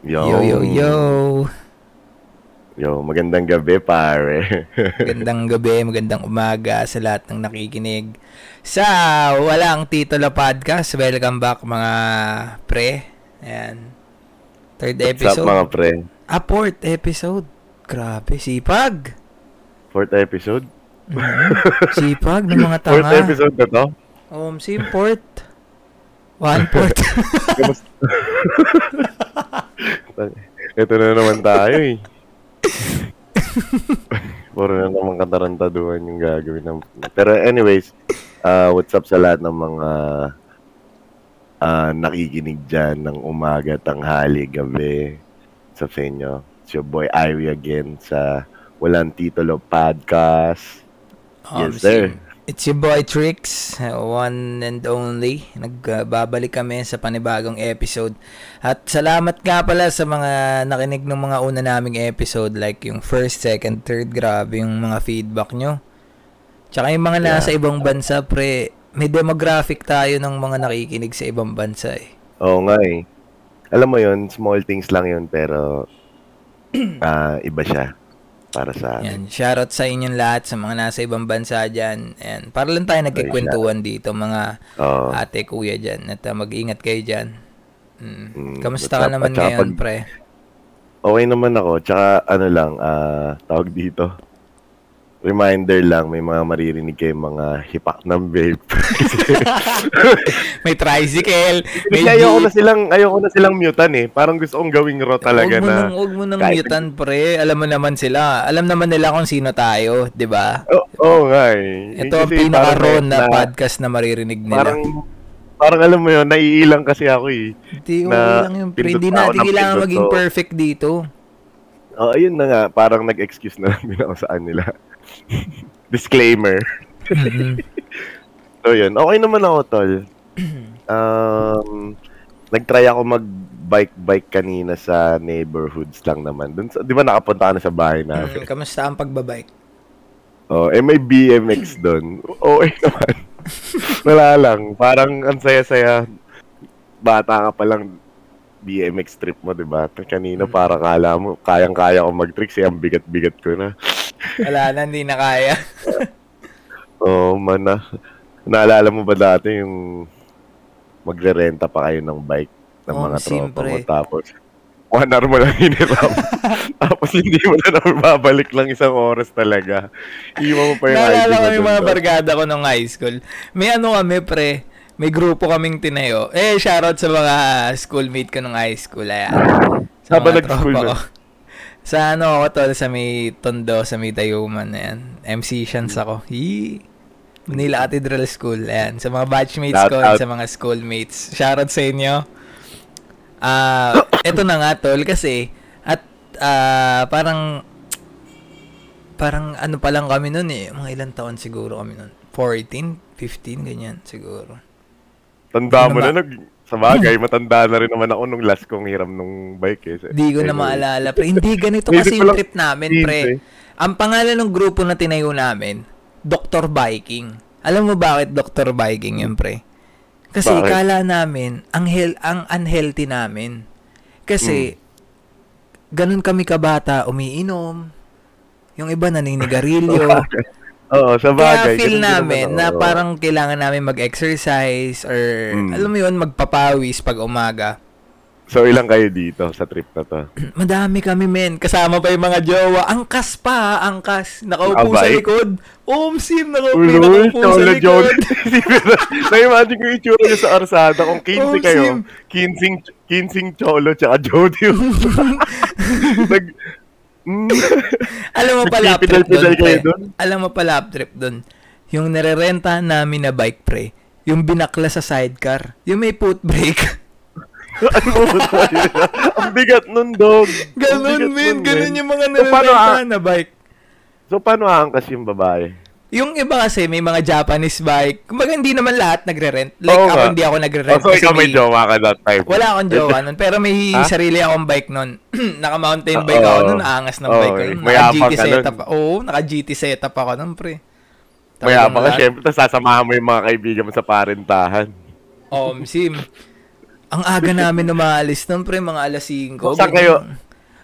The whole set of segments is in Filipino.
Yo. Yo, yo, yo. Yo, magandang gabi, pare. Magandang gabi, magandang umaga sa lahat ng nakikinig sa Walang Titulo Podcast. Welcome back mga pre. Ayan. Third What's up, episode. mga pre? Ah, fourth episode. Grabe, sipag. Fourth episode? Mhm. Sipag ng mga tanga. Fourth episode na to? Um, sim fourth. One fourth. Ito na naman tayo eh. Puro na naman katarantaduhan yung gagawin ng... Pero anyways, uh, what's up sa lahat ng mga uh, nakikinig dyan ng umaga, tanghali, gabi sa inyo. It's your boy Irie again sa Walang Titulo Podcast. Um, Yes, sir. It's your boy Trix, one and only. Nagbabalik kami sa panibagong episode. At salamat nga pala sa mga nakinig ng mga una naming episode like yung first, second, third. Grabe yung mga feedback nyo. Tsaka yung mga nasa ibang bansa, pre. May demographic tayo ng mga nakikinig sa ibang bansa eh. Oo nga eh. Alam mo yon small things lang yun pero ah iba siya para sa amin. Yan, shoutout sa inyong lahat sa mga nasa ibang bansa dyan. And para lang tayo nagkikwentuhan dito, mga Oo. ate, kuya dyan. At uh, mag-ingat kayo dyan. Mm. Mm, Kamusta ka naman ngayon, pag- pre? Okay naman ako. Tsaka ano lang, ah tawag dito. Reminder lang, may mga maririnig kayo mga hipak ng vape. May tricycle, may Kasi ayoko na silang, ayoko na silang mutan eh. Parang gusto kong gawing raw talaga Huwag na. nang, huwag mo nang kahit- mutan, pre. Alam mo naman sila. Alam naman nila kung sino tayo, di ba? Oo oh, nga eh. Ito ang pinaka-raw parang na, podcast na maririnig nila. Parang, parang alam mo yun, naiilang kasi ako eh. Hindi, okay na lang yung pre. Hindi na natin ng kailangan maging perfect dito. Oh, ayun na nga, parang nag-excuse na lang din ako sa kanila. Disclaimer. Mhm. So yun, okay naman ako, tol. Um, nag-try ako mag-bike-bike kanina sa neighborhoods lang naman. Dun sa, di ba nakapunta ka na sa bahay Mm, namin? Kamusta ang pagbabike? Oh, eh may BMX doon. Oo, eh naman. Wala lang. Parang ang saya-saya. Bata ka pa lang BMX trip mo, di ba? Kanina para kala mo, kayang-kaya ko mag-trick. Siya ang bigat-bigat ko na. Wala na, hindi na kaya. Oo, oh, man na. Naalala mo ba dati yung magre-renta pa kayo ng bike ng Oo, mga tropa mo tapos one hour mo lang hiniram. tapos hindi mo na babalik lang isang oras talaga. Iwan mo pa yung Naalala ko yung mga barkada ko nung high school. May ano kami, pre. May grupo kaming tinayo. Eh, shoutout sa mga schoolmate ko nung high school. Ayan. Sa ba mga tropa ko. Sa ano ako tol, sa may Tondo, sa may Tayuman. Ayan. MC Shans ako. Yee. Manila Cathedral School. Ayan. Sa mga batchmates Shout ko, out. sa mga schoolmates. Shoutout sa inyo. Ah, eto na nga tol kasi at ah, parang parang ano pa lang kami noon eh. Mga ilang taon siguro kami noon. 14, 15 ganyan siguro. Tanda mo na, nag, sa bagay, matanda na rin naman ako nung last kong hiram nung bike eh. Hindi ko na maalala. Pre, hindi ganito kasi yung trip namin, 15 pre. Ang pangalan ng grupo na tinayo namin, Dr. Biking. Alam mo bakit Dr. Biking yun, pre? Kasi Bakit? kala namin, ang, hel ang unhealthy namin. Kasi, Hmm. ganun kami kabata, umiinom. Yung iba naninigarilyo. Oo, sa bagay. Kaya feel namin na ako. parang kailangan namin mag-exercise or Mm. alam mo yun, magpapawis pag umaga. So, ilang kayo dito sa trip na to? Madami kami, men. Kasama pa yung mga jowa. Angkas pa, angkas. Nakaupo sa Nakabike? likod. Om sim, nakaupo, Ulo, nakaupo sa likod. Na-imagine ko yung itsura niyo sa Arsada. Kung 15 Oh, kayo, Sim. 15, 15 Cholo tsaka Jody. Nag, Alam mo pa lap trip doon, pre. dun? Alam mo pa lap trip doon. Yung nirerenta namin na bike, pre. Yung binakla sa sidecar. Yung may foot brake. ano? Ang bigat nun, dog. Ganun, nun, Ganun yung mga So, paano, nirerenta ah, na bike. so, paano aangkas yung babae? Yung iba kasi may mga Japanese bike. Kumbaga hindi naman lahat nagre-rent. Like Oo ako nga. hindi ako nagre-rent. Oh, so, ikaw may jowa ka that time. Wala akong jowa nun. Pero may Ha? sarili akong bike nun. Naka-mountain bike Oo. ako nun. Naangas ng Oo, bike ko. nun. mayabang Naka-GT ka setup. nun. Oo, naka-GT setup ako nun, pre. Maya pa ka, syempre, tapos sasamahan mo yung mga kaibigan mo sa parentahan. Oo, sim. Ang aga namin umalis nun, pre, mga alas 5. Saan kayo?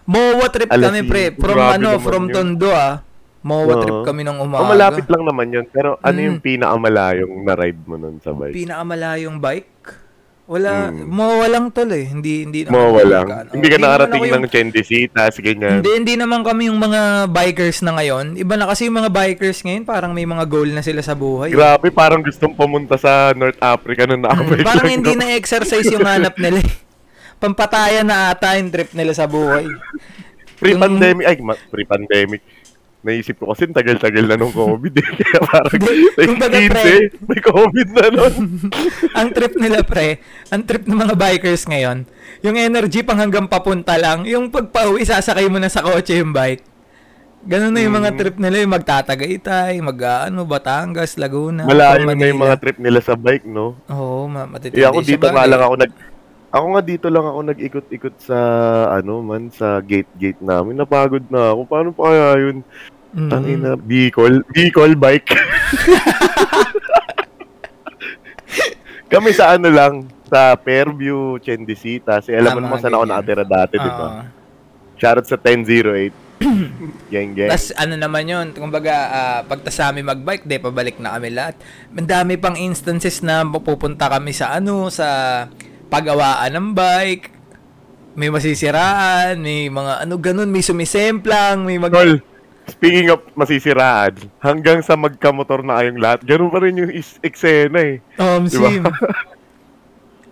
Mowa trip Alas kami, pre. 5. From Grabe ano, naman from yun. Tondo, ah. Mowa Oo. trip kami ng umaga. Oh, malapit lang naman yun. Pero ano Mm. yung pinakamalayong na-ride mo nun sa bike? Pinakamalayong bike? Wala, Mm. Mowa lang tol eh. Hindi, hindi naman lang. kami- Hindi ka nakarating ako yung- ng Chendesitas, ganyan. Hindi, hindi naman kami yung mga bikers na ngayon. Iba na kasi yung mga bikers ngayon, parang may mga goal na sila sa buhay. Grabe, parang gustong pumunta sa North Africa nung Mm, nakabike parang lang, hindi no? na exercise yung hanap nila. eh. Pampatayan na ata yung trip nila sa buhay. Pre-pandemic, ay, ma- pre-pandemic. Naisip ko kasi tagal-tagal na nung COVID eh. Kaya parang like, kumbaga, 15, pre. may COVID na nun. ang trip nila pre, ang trip ng mga bikers ngayon, yung energy pang hanggang papunta lang, yung pagpauwi, sasakay mo na sa kotse yung bike. Ganun na yung mga Mm. trip nila, yung magtatagaytay, mag ano, Batangas, Laguna, Malayo na yung mga trip nila sa bike, no? Oo, ma- matitindi. Eh ako dito nga lang ako nag... Ako nga dito lang ako nag-ikot-ikot sa, ano man, sa gate-gate namin. Napagod na ako. Paano pa kaya yun? Mm. Tangina, Bicol. Bicol bike. Kami sa ano lang, sa Fairview, Chendesita. Kasi alam mo Ah, naman saan ako nakatira dati, di ba? Oo. Shoutout sa 1008. gang, gang. Tas ano naman yun, kumbaga uh, pagta sa amin magbike, de pabalik na kami lahat. Ang dami pang instances na pupunta kami sa ano, sa pagawaan ng bike. May masisiraan, may mga ano ganun, may sumisemplang, may mag... Tol, speaking of masisiraan, hanggang sa magkamotor na kayong lahat, ganun pa rin yung is- eksena eh. Um, Di ba? sim.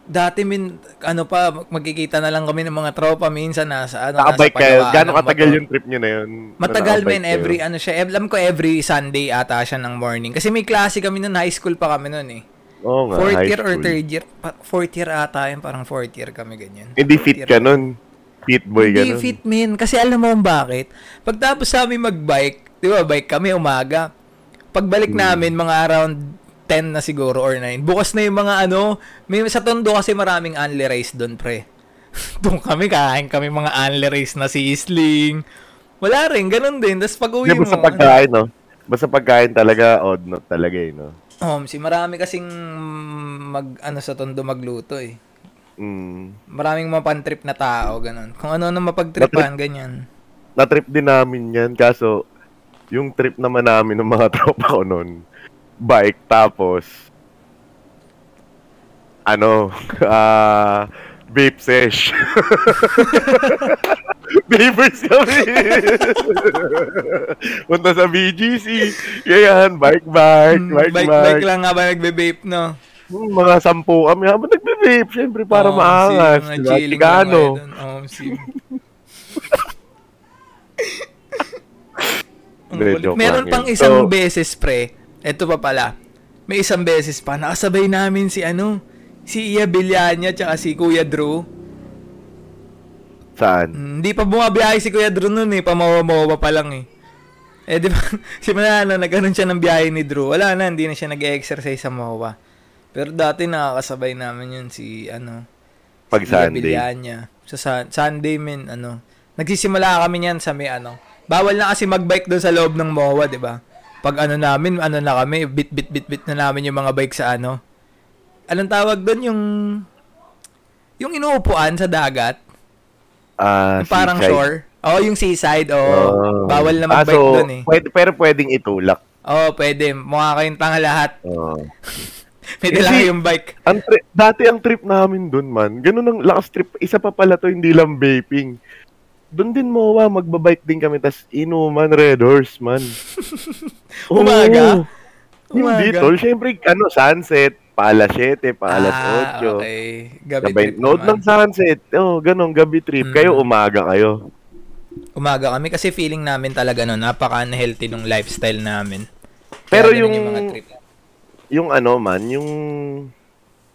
Dati min, ano pa, magkikita na lang kami ng mga tropa minsan nasa ano, Nakabike nasa kayo. ng katagal yung trip nyo na yun? Matagal Na men, kayo? every ano siya, alam ko every Sunday ata siya ng morning. Kasi may klase kami noon, high school pa kami noon eh. Oo nga, Fourth year or school. third year? Pa- fourth year ata yun, parang fourth year kami ganyan. Hindi Fourth fit year. ka nun. Fit boy ka Hindi fit min. Kasi alam mo kung bakit? Pagtapos sa amin mag-bike, di ba, bike kami umaga. Pagbalik Hmm. namin, mga around 10 na siguro or 9. Bukas na yung mga ano, may sa Tondo kasi maraming only rice doon, pre. doon kami, kain kami mga only rice na sisling. Wala rin, ganun din. Tapos pag uwi mo, basta ano, pagkain, no? Basta pagkain talaga, odd not talaga eh, no? um, si marami kasing mag, ano sa Tondo magluto eh. Mm. Maraming mapantrip na tao, ganun. Kung ano na mapagtripan, ganyan. Na-trip din namin yan, kaso, yung trip naman namin ng mga tropa ko nun, bike, tapos, ano, ah, vape sesh. Vapers kami. Punta sa BGC. Ganyan, bike, bike, Mm, bike, bike, bike. bike lang nga ba nagbe-vape, no? Hmm, mga sampu kami habang nagbe-vape, syempre para Oo, maangas. mga Diba? Tigano. joke Meron pang isang So- beses, pre. Ito pa pala. May isang beses pa. Nakasabay namin si ano, si Iya Villania tsaka si Kuya Drew. Saan? Mm, Hindi pa bumabiyahe si Kuya Drew nun eh. Pamawa-mawa pa lang eh. Eh, di ba? si Manalo, nagkaroon siya ng biyahe ni Drew. Wala na, hindi na siya nag-exercise sa Mawa. Pero dati nakakasabay namin yun si, ano, Pag si Sunday. Sa Sun- Sunday, min, ano. Nagsisimula kami niyan sa may, ano. Bawal na kasi magbike doon sa loob ng MOA, di ba? Pag ano namin, ano na kami, bit, bit, bit, bit na namin yung mga bike sa ano. Anong tawag doon? Yung, yung inuupuan sa dagat. Ah, Yung parang seaside. shore. Oo, yung seaside. Oo. Oh. Bawal na Ah, magbike so, doon eh. Pwede, pero pwedeng itulak. Oo, pwede. Mukha kayong tanga lahat. Oh. May dala Hindi. kayong bike. Ang tri- dati ang trip namin dun, man. Ganun ang lakas trip. Isa pa pala to, hindi lang vaping. Doon din mo, wa, magbabike din kami. tas inuman, red horse, man. Umaga? Hindi, Umaga? tol. Siyempre, ano, sunset. Paalas 7, paalas ah, 8. okay. Gabi Sabay, trip note ng sunset. Oh, ganun, gabi trip. Mm. Kayo, umaga kayo. Umaga kami kasi feeling namin talaga no, napaka-unhealthy nung lifestyle namin. Pero ganun yung- mga trip. Yung ano man, yung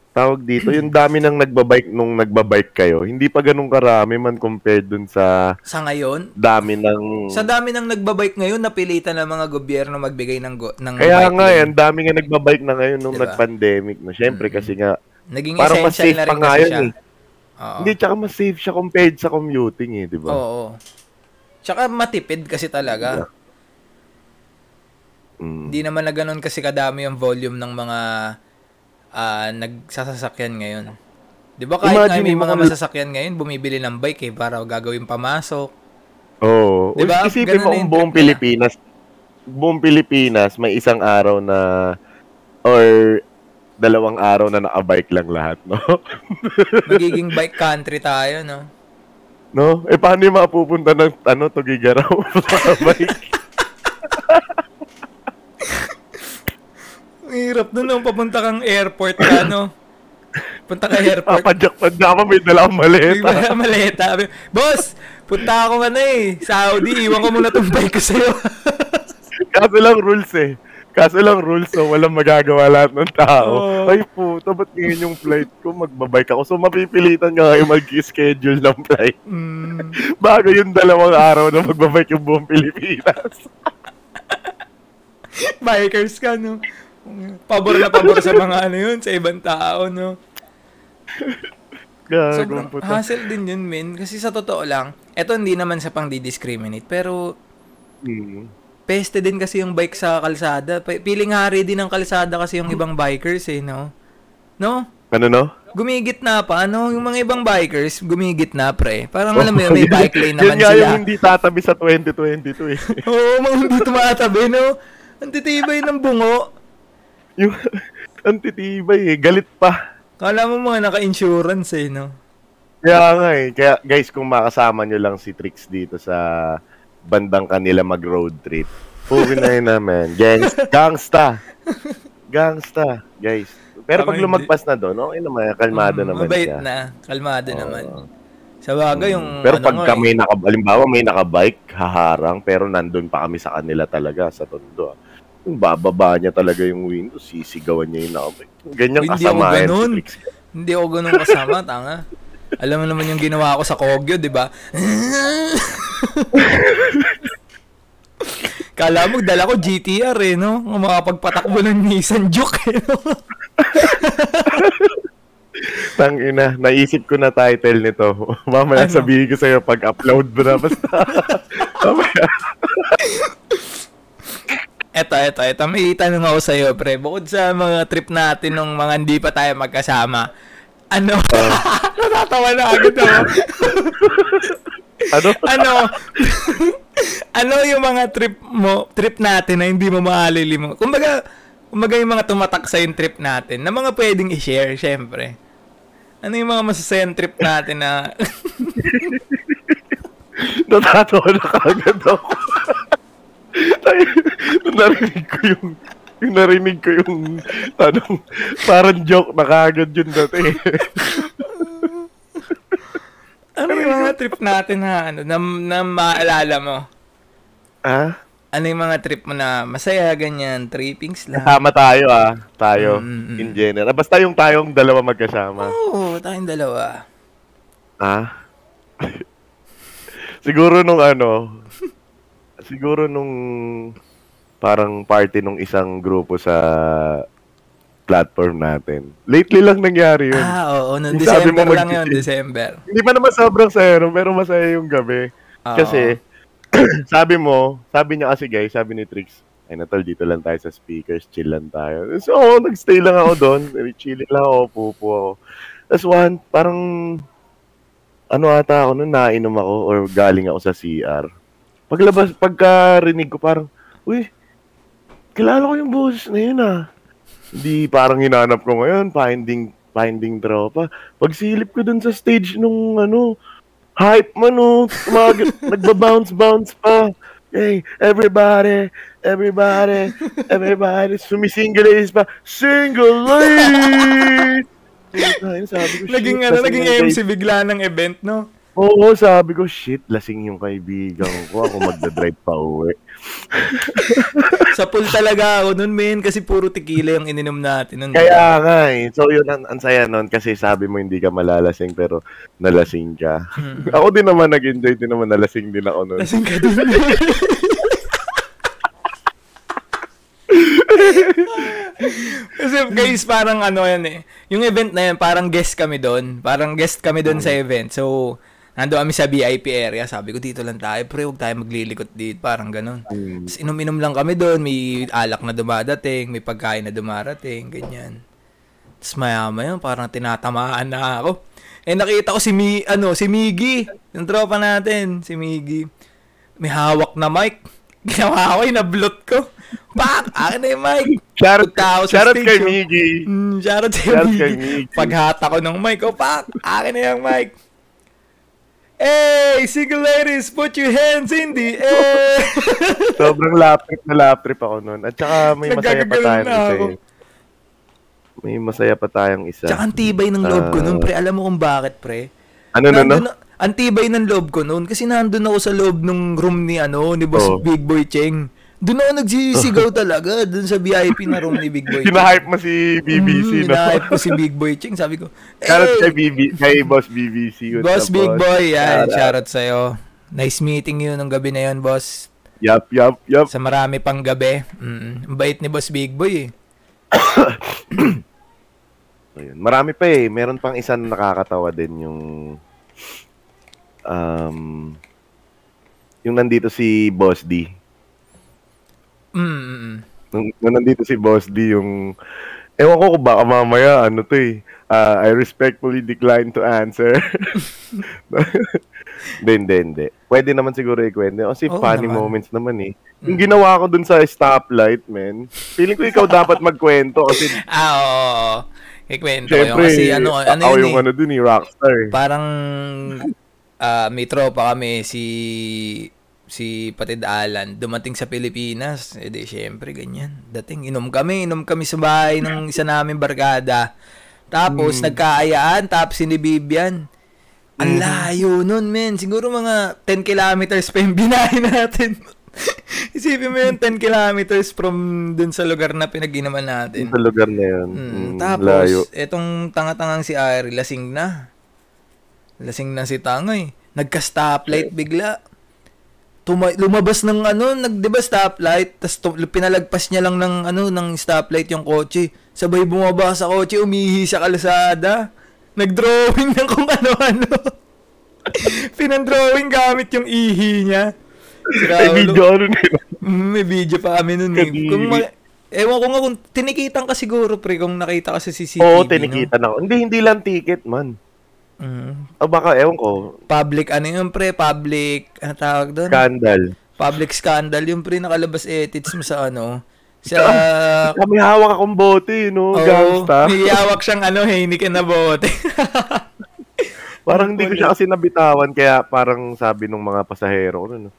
tawag dito, yung dami nang nagbabike nung nagbabike kayo, hindi pa ganun karami man compared dun sa Sa ngayon, dami ng... sa dami ng nagbabike ngayon, napilitan ng mga gobyerno magbigay ng go- ng Kaya bike nga, lane. yan, dami nga nagbabike na ngayon nung Diba? nag-pandemic na. Siyempre, Mm. kasi nga, Naging parang mas safe na pa rin nga kasi yun siya. eh. Oo. Hindi, tsaka mas safe siya compared sa commuting eh, di ba? Oo. Tsaka matipid kasi talaga. Mm. Hindi naman na ganun kasi kadami yung volume ng mga ah, nagsasasakyan ngayon. Di ba kahit Imagine may mga masasakyan ngayon, bumibili ng bike eh, para gagawin pamasok. Oo. Diba? Diba? Isipin Ganun mo kung buong. Pilipinas, buong Pilipinas, may isang araw na, or dalawang araw na nakabike lang lahat, no? Magiging bike country tayo, no? no? Eh, paano yung mapupunta ng, ano, Tugigaraw? Nakabike. Ang hirap nun, no? papunta kang airport ka, no? Punta ka airport. Papadyak-padyak ka, may dalang maleta. maleta. maleta. Boss, punta ako ano eh, Saudi, iwan ko muna tong bike ko sa'yo. Kaso lang rules eh. Kaso lang rules, so walang magagawa lahat ng tao. Oo. Ay puto, ba't ngayon yung flight ko? Magbabike ako. So mapipilitan ka ngayon mag-schedule ng flight. mm, Bago yung dalawang araw na magbabike yung buong Pilipinas. bikers ka, no? Pabor na pabor sa mga ano yun, sa ibang tao, no? Sobrang Gagong puto. hassle din yun, men. Kasi sa totoo lang, eto hindi naman sa pang discriminate pero Hmm. peste din kasi yung bike sa kalsada. Piling hari din ng kalsada kasi yung ibang bikers eh, no? No? Ano no? Gumigit na pa, ano? Yung mga ibang bikers, gumigit na, pre. Parang alam mo yun, may Yan- bike lane naman sila. yung hindi tatabi sa 2022 eh. Oo, mga hindi tumatabi, no? Ang titibay ng bungo. Yung ang titibay eh. Galit pa. Kala mo mga naka-insurance eh, no? Kaya nga eh. Kaya guys, kung makasama nyo lang si Trix dito sa bandang kanila mag-road trip, puwi na yun naman. Gangs, gangsta. Gangsta, guys. Pero pag lumagpas na doon, okay naman. Kalmado Mm, naman mabait siya. na. Kalmado Oo. naman. Sa bagay, yung Pero ano pag nga kami eh, naka, halimbawa may nakabike, haharang, pero nandun pa kami sa kanila talaga, sa tondo. Yung bababa niya talaga yung window, sisigawan niya yung nakabike. Ganyan Hindi ako kasama si ganun. Hindi ako ganun kasama, tanga. Alam mo naman yung ginawa ko sa Kogyo, di ba? Kala mo, dala ko GTR eh, no? Ang makapagpatakbo ng Nissan Juke, eh, no? Tang ina, naisip ko na title nito. Mamaya Ano? sabihin ko sa'yo pag upload mo na. Basta, mamaya. Eto, eto, eto. May tanong ako sa'yo, pre. Bukod sa mga trip natin nung mga hindi pa tayo magkasama, ano? Natatawa na agad ako. ano? ano? ano yung mga trip mo, trip natin na hindi mo maalili Kumbaga, kumbaga yung mga tumatak sa yung trip natin na mga pwedeng i-share, syempre. Ano yung mga masasayang trip natin na Natatawa na kagad ako. Narinig ko yung yung narinig ko yung tanong, parang joke na kagad yun dati. ano yung mga trip natin na ano na, na maalala mo? ah? Ano yung mga trip mo na masaya, ganyan, trippings lang? Kasama tayo ah. Tayo. Mm, mm, In general. Basta yung tayong dalawa magkasama. Oo, tayong dalawa. Ah? siguro nung ano, siguro nung parang party nung isang grupo sa platform natin. Lately lang nangyari yun. Ah, oo, noong December mo lang yun, December. Hindi pa naman sobrang zero, pero masaya yung gabi. Oo. Kasi, sabi mo, sabi niya kasi guys, sabi ni Trix, ay natol, dito lang tayo sa speakers, chill lang tayo. So, ako, nagstay lang ako doon, chilling lang ako, pupo ako. Tapos one, parang, ano ata ako nun, nainom ako, or galing ako sa CR. Paglabas, pagkarinig ko, parang, uy, kilala ko yung boses na yun ah. Hindi parang hinanap ko ngayon, finding, finding tropa. Pagsilip ko dun sa stage nung ano, hype man oh, mag, nagba-bounce-bounce pa. Hey, everybody, everybody, everybody, sumisingle ladies pa, single ladies! Naging ano, naging MC bigla ng event, no? Oo, sabi ko, shit, lasing yung kaibigan ko. Ako magdadrive pa uwi. Sa pool talaga ako nun, men, kasi puro tequila yung ininom natin nun. Kaya nga eh. So yun, ang, ang saya nun kasi sabi mo hindi ka malalasing pero nalasing ka. Hmm. ako din naman nag-enjoy din naman nalasing din ako nun. Lasing ka din. Kasi guys, parang ano yan eh. Yung event na yan, parang guest kami doon. Parang guest kami doon sa event. So, nando kami sa VIP area. Sabi ko, dito lang tayo. Pre, huwag tayo maglilikot dito. Parang ganun. Mm. Tapos inom-inom lang kami doon. May alak na dumadating. May pagkain na dumarating. Ganyan. Tapos maya-maya, parang tinatamaan na ako. Eh nakita ko si Mi, ano, si Miggy, yung tropa natin, si Miggy. May hawak na mic. Ginawa ko, inablot ko. Pak! Akin na yung mic. Shoutout, ako sa shoutout kay. Miggy. Mm, shoutout Shoutout kay. Miggy. Paghata ko ng mic, oh, pak! Akin na yung mic. Hey, single ladies, put your hands in the air. Sobrang lap trip na lap trip ako noon. At saka may masaya pa tayong isa eh. May masaya pa tayong isa. Tsaka ang tibay ng loob ko Ah. noon, pre. Alam mo kung bakit, pre? ano, na- ang tibay ng loob ko noon kasi nandun ako sa loob ng room ni ano ni Boss Oh. Big Boy Cheng. Doon ako nagsisigaw talaga doon sa VIP na room ni Big Boy. Hinahype mo si BBC, Mm, no? hinahype ko si Big Boy Cheng. Sabi ko, Shoutout kay, BB, kay Boss BBC. Boss Big Boy, Shoutout. yan, shoutout sa'yo. Nice meeting you nung gabi na yon, boss. Yup, yup, yup. Sa marami pang gabi. Mm, ang bait ni Boss Big Boy eh. Ayun. Marami pa eh. Meron pang isa na nakakatawa din yung um yung nandito si Boss D. Mm, mm, mm. Nung, nung nandito si Boss D yung Ewan ko kung baka mamaya, ano to eh. ah, I respectfully decline to answer. Hindi, hindi, hindi. Pwede naman siguro ikwento. Kasi Oo funny naman. moments naman eh. Yung ginawa ko dun sa stoplight, man. Feeling ko ikaw dapat magkwento kasi Ah, oo. Ikwento ko yun. Siyempre, Kasi ano, ano yun yung eh. ano dun eh, rockstar. eh. Parang ah may tropa kami si si Patid Alan dumating sa Pilipinas eh di syempre ganyan dating inom kami inom kami sa bahay ng isa naming barkada tapos nagkaayaan tapos sinibibian ang layo nun men siguro mga 10 kilometers pa yung binahe natin isipin mo yung 10 kilometers from dun sa lugar na pinag-inaman natin Sa lugar na yun. Mm, Mm, tapos, layo. etong tanga-tangang si Ari, lasing na. Lasing na si Tangay. Nagka-stoplight bigla. Tuma- lumabas ng ano, nag, di ba stoplight? Tapos tu- pinalagpas niya lang ng ano, ng stoplight yung kotse. Sabay bumaba sa kotse, umihi sa kalsada. Nag-drawing ng kung ano-ano. Pinang-drawing gamit yung ihi niya. May video ano nila. Mm, may video pa kami nun eh. Kung ma- Ewan ko nga kung tinikitan ka siguro pre kung nakita ka sa CCTV. Oo, no? tinikitan ako. Hindi, hindi lang ticket, man. Mm. O baka, ewan ko, Public, ano yun pre? Public, ano tawag doon? scandal. Public scandal. Yung pre nakalabas edits mo sa ano? Sa... Kami hawak akong bote, no? Oo, Gangsta. may hawak siyang ano, Heineken na bote. Parang hindi ko siya kasi nabitawan, kaya parang sabi nung mga pasahero, ano, no?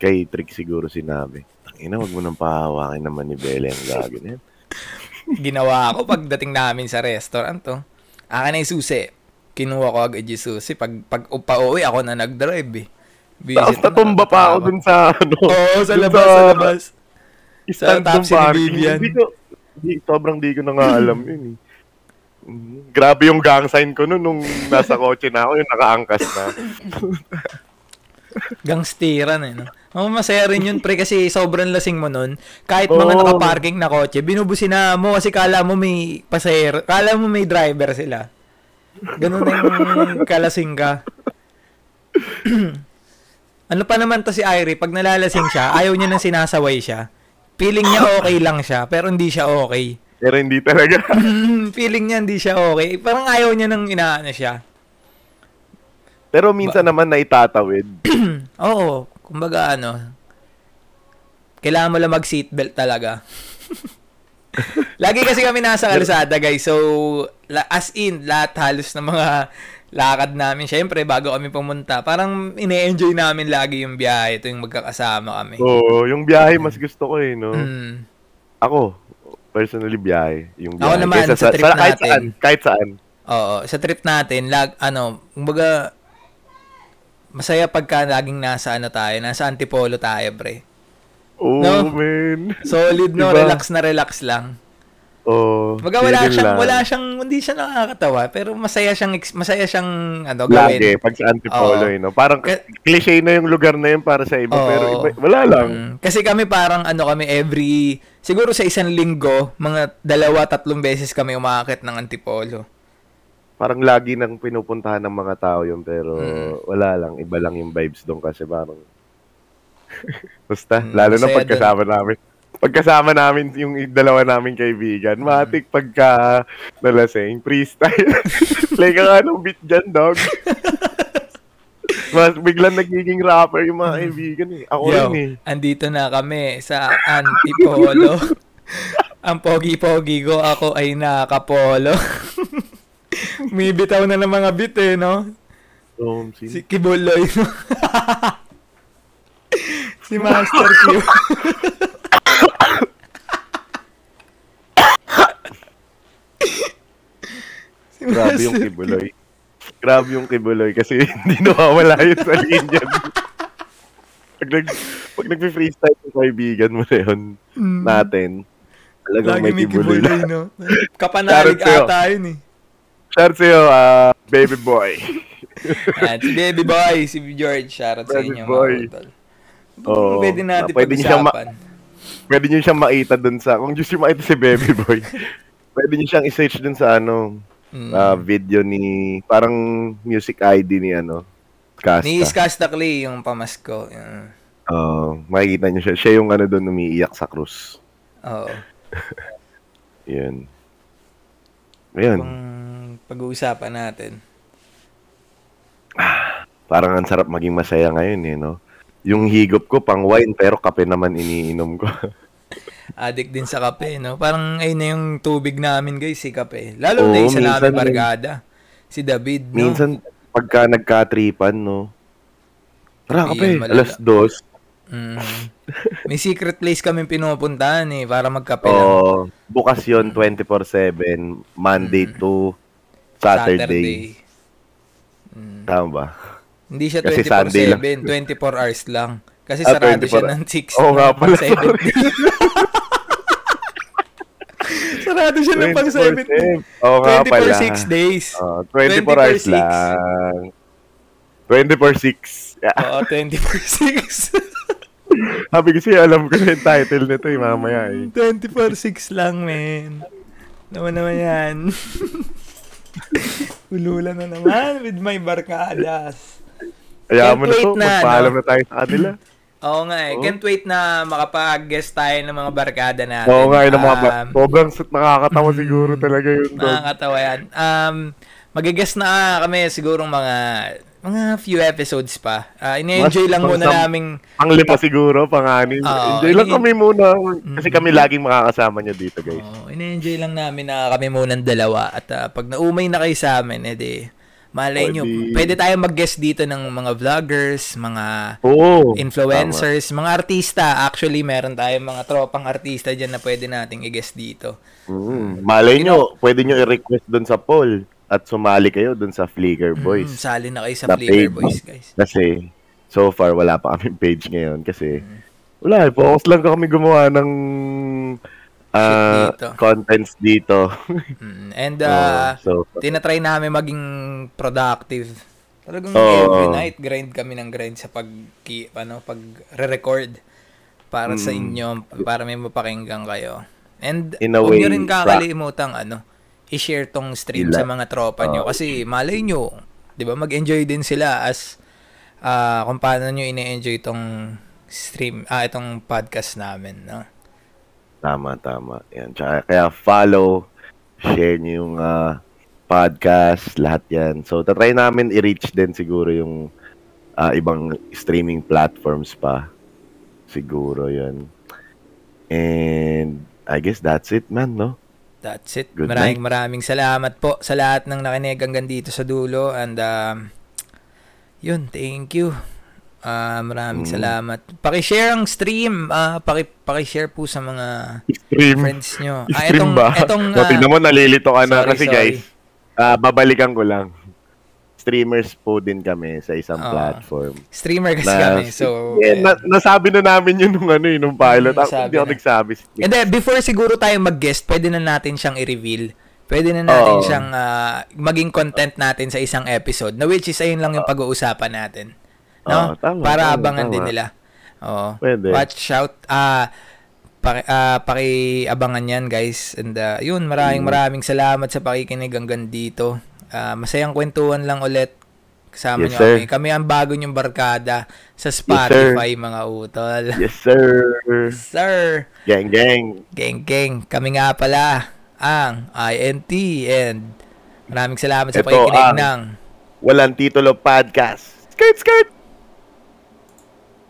kay Trick siguro sinabi, Tangina, wag mo nang pahawakin naman ni Bella yung gago. Ginawa ko pagdating namin sa restaurant to. Akin na yung susi. Kinuha ko agad yung susi. Pag, pag pauwi, ako na nag-drive eh. Busy Tapos natumba pa ako dun sa, ano, Oo, sa labas, sa labas. stand Sa top si. Vivian. Hindi ko, hindi, sobrang di ko na nga alam yun eh. Mm, Grabe yung gang sign ko nun nung nasa kotse na ako, yung nakaangkas na. Gangstiran eh, no? Oh, masaya rin yun, pre, kasi sobrang lasing mo nun. Kahit mga Oo. nakaparking na kotse, binubusina mo kasi kala mo may pasahero, kala mo may driver sila. Ganun na yung kalasing ka. ano pa naman to si Irie, pag nalalasing siya, ayaw niya nang sinasaway siya. Feeling niya okay lang siya, pero hindi siya okay. Pero hindi talaga. Feeling niya hindi siya okay. Parang ayaw niya nang inaano siya. Pero minsan naman naitatawid. Oo, kumbaga ano, kailangan mo lang mag-seatbelt talaga. Lagi kasi kami nasa kalsada, guys. So, as in, lahat halos ng mga lakad namin, syempre, bago kami pumunta, parang ine-enjoy namin lagi yung biyahe. Ito yung magkakasama kami. Oo, yung biyahe mas gusto ko eh, no? Mm. Ako, personally biyahe. Yung Ako biyahe. naman, Kaysa sa trip kahit natin. saan, kahit saan. Oo, sa trip natin, lag, ano, kumbaga, masaya pagka laging nasa ano tayo, nasa Antipolo tayo, pre. Oo, No? man. Solid, no? Diba? Relax na relax lang. Oo. Baga wala siyang lang. wala siyang hindi siya nakakatawa pero masaya siyang masaya siyang ano gawin. Lagi, pag sa Antipolo, Oo. eh, no? Parang Ka- cliche na yung lugar na yun para sa iba, Oo. pero iba, wala lang. Mm, kasi kami parang ano kami every siguro sa isang linggo mga dalawa tatlong beses kami umaakit ng Antipolo. Parang lagi nang pinupuntahan ng mga tao yun, pero Mm. wala lang. Iba lang yung vibes doon kasi parang... Basta, Mm, lalo na pagkasama namin. Pagkasama namin yung dalawa namin kaibigan, matik pagka nalasing, freestyle. Play ka nga ng beat dyan, dog. Mas biglang nagiging rapper yung mga kaibigan eh. Ako Yo, rin eh. andito na kami sa Antipolo. Ang pogi-pogi ko, ako ay nakapolo. May bitaw na ng mga bit eh, no? Um, si... Si Kibuloy, si Master Q. si Grabe yung kibuloy. Grabe yung kibuloy kasi hindi nawawala yun sa linya. pag nag pag nagfi-freestyle yung kaibigan mo na yun Mm. natin, talagang Lagi may kibuloy Kibuloy, na. no? Kapanalig ata yun eh. Shout sa'yo, ah, baby boy. Yan, si Baby Boy, si George, shoutout sa Baby inyo boy. mga utol. Oo. Pwede natin Pwede siyang ma- pag-usapan. Pwede niyo siyang makita dun sa, kung gusto niyo makita si baby boy, pwede niyo siyang i-search dun sa ano, Mm. ah, video ni, parang music ID ni ano, Casta. Ni Skasta Clay, yung pamasko. Yan. Oo, makikita niyo siya. Siya yung ano doon umiiyak sa krus. Oo. Yun. Ayun. Pag-uusapan natin. Parang ang sarap maging masaya ngayon eh, no? Yung higop ko pang wine pero kape naman iniinom ko. Addict din sa kape, no? Parang ayun na yung tubig namin, guys, si kape. Lalo na Oo, isa minsan namin barkada. Si David, no? Minsan pagka nagka-tripan, no? Tara kape, malala. alas dos. Mm. May secret place kami pinupuntahan eh, para magkape lang. Oo, bukas yun 24-7, Monday Mm. to Saturday. Mm. Tama ba? Hindi siya Kasi Sunday 24-7, 24 hours lang. Kasi Ah, sarado 24 siya ng 6 Oo nga pala, pang 70. Sarado siya ng pang 70. 24/7. Oo nga 24 pala. 6 days. Oo, 24 hours 24/6. lang. 24-6. Yeah. Oo, 24 6. Sabi ko siya, alam ko na yung title nito eh, mamaya eh. 24-6 lang, men. Naman naman yan. Ulula na naman with my barkadas. Kaya mo na to, magpaalam na tayo sa kanila. Oo nga eh. Oo. Can't wait na makapag-guest tayo ng mga barkada natin. Oo nga, ang mga ba- Um, sobrang nakakatawa siguro talaga yun. Nakakatawa yan. Um, magigest na kami sigurong mga mga few episodes pa. Uh, ini-enjoy Mas- lang muna sam- naming Ang lima siguro, panganin. Oo, Enjoy lang kami muna. Kasi Mm. kami laging makakasama nyo dito, guys. Oh, ine-enjoy lang namin na kami munang dalawa at ah, pag naumay na kayo sa amin, edi malay nyo, Pwede. tayo mag-guest dito ng mga vloggers, mga Oo. influencers, mga artista. Actually, meron tayong mga tropang artista dyan na pwede nating i-guest dito. Mm. Malay nyo, pwede nyo i-request dun sa poll at sumali kayo dun sa Flickr Mm, Boys. sali na kayo sa Na Flickr page. Boys, guys. Kasi, so far, wala pa kaming page ngayon. Kasi, Mm. wala, focus lang kami gumawa ng ah, dito. contents dito. Mm, And uh, so, tinatry namin maging productive. Talagang Oo. every night grind kami ng grind sa pag ano pag re-record para sa Mm. inyo para may mapakinggan kayo. And In a nyo way, rin kakalimutang ano i-share tong stream Ila- sa mga tropa nyo Oo. kasi malay nyo, 'di ba? Mag-enjoy din sila as ah kung paano nyo ini-enjoy tong stream, ah itong podcast namin, no? Tama, tama. Yan. Tsaka, kaya follow, share nyo yung ah, podcast, lahat yan. So, tatry namin i-reach din siguro yung ah, ibang streaming platforms pa. Siguro yan. And I guess that's it, man, no? That's it. Good maraming maraming salamat po sa lahat ng nakinig hanggang dito sa dulo and um, yun, thank you. Ah, maraming Mm. salamat. Paki-share ang stream. Ah, paki paki-share po sa mga Stream. friends nyo. Ah, Stream etong ba? etong no, ah, tingnan mo, nalilito ka na. sorry, Kasi sorry. guys, ah, babalikan ko lang. Streamers po din kami sa isang Oo. platform. streamer kasi Na- kami. So, Eh, eh, na, nasabi na namin yun nung ano eh, nung pilot. Ako, hindi ako na. nagsabi. And then, before siguro tayo mag-guest, pwede na natin siyang i-reveal. Pwede na natin Oo. siyang ah, maging content natin sa isang episode. Na which is ayun lang yung pag-uusapan natin. No? Oo, tama, Para tama, abangan tama. din nila. Oo. Pwede. Watch out. Ah, paki, ah, paki-abangan yan, guys. And ah, yun, maraming Mm. maraming salamat sa pakikinig hanggang dito. Ah, masayang kwentuhan lang ulit. Kasama Yes, nyo kami. Kami ang bago nyong barkada sa Spotify, mga utol. Yes, sir. Sir, Gang, gang. geng geng, kami nga pala ang INT and maraming salamat sa Ito pakikinig ang- ng Walang titulo podcast. Skirt, skirt.